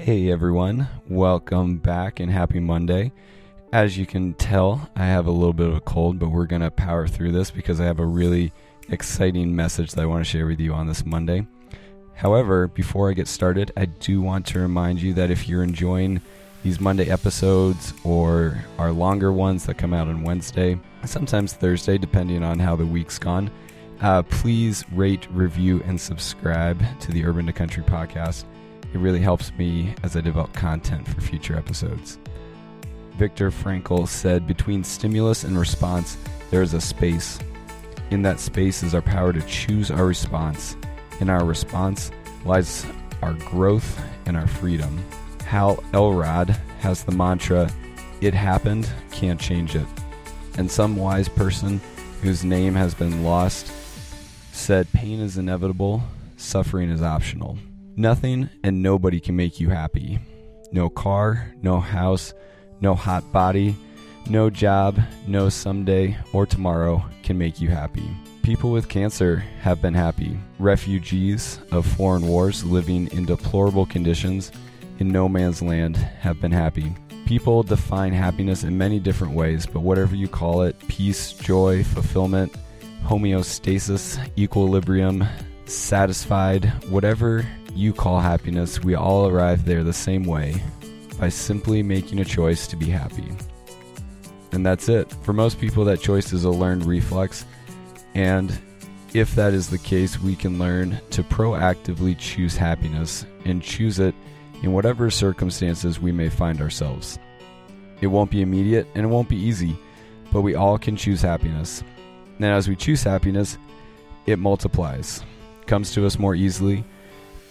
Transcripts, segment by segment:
Hey everyone, welcome back and happy Monday. As you can tell, I have a little bit of a cold, but we're going to power through this because I have a really exciting message that I want to share with you on this Monday. However, before I get started, I do want to remind you that if you're enjoying these Monday episodes or our longer ones that come out on Wednesday, sometimes Thursday, depending on how the week's gone, uh, please rate, review, and subscribe to the Urban to Country podcast. It really helps me as I develop content for future episodes. Viktor Frankl said, Between stimulus and response, there is a space. In that space is our power to choose our response. In our response lies our growth and our freedom. Hal Elrod has the mantra, It happened, can't change it. And some wise person whose name has been lost said, Pain is inevitable, suffering is optional. Nothing and nobody can make you happy. No car, no house, no hot body, no job, no someday or tomorrow can make you happy. People with cancer have been happy. Refugees of foreign wars living in deplorable conditions in no man's land have been happy. People define happiness in many different ways, but whatever you call it peace, joy, fulfillment, homeostasis, equilibrium, satisfied, whatever you call happiness, we all arrive there the same way by simply making a choice to be happy. And that's it. For most people, that choice is a learned reflex. And if that is the case, we can learn to proactively choose happiness and choose it in whatever circumstances we may find ourselves. It won't be immediate and it won't be easy, but we all can choose happiness. And as we choose happiness, it multiplies, comes to us more easily,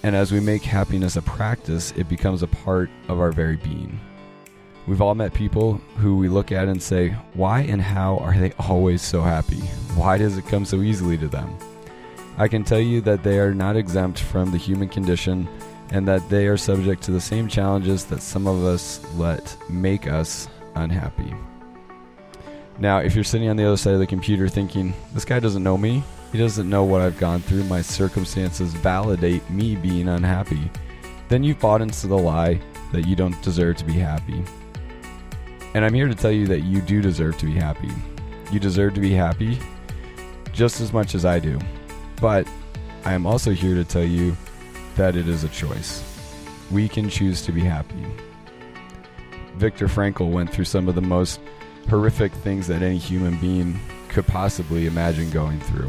and as we make happiness a practice, it becomes a part of our very being. We've all met people who we look at and say, Why and how are they always so happy? Why does it come so easily to them? I can tell you that they are not exempt from the human condition and that they are subject to the same challenges that some of us let make us unhappy. Now, if you're sitting on the other side of the computer thinking, This guy doesn't know me, he doesn't know what I've gone through. My circumstances validate me being unhappy. Then you've bought into the lie that you don't deserve to be happy. And I'm here to tell you that you do deserve to be happy. You deserve to be happy just as much as I do. But I am also here to tell you that it is a choice. We can choose to be happy. Viktor Frankl went through some of the most horrific things that any human being could possibly imagine going through.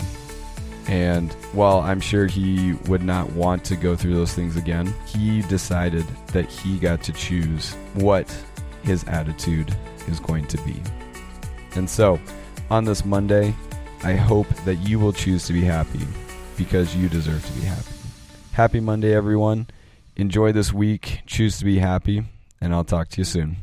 And while I'm sure he would not want to go through those things again, he decided that he got to choose what his attitude is going to be. And so, on this Monday, I hope that you will choose to be happy because you deserve to be happy. Happy Monday, everyone. Enjoy this week. Choose to be happy, and I'll talk to you soon.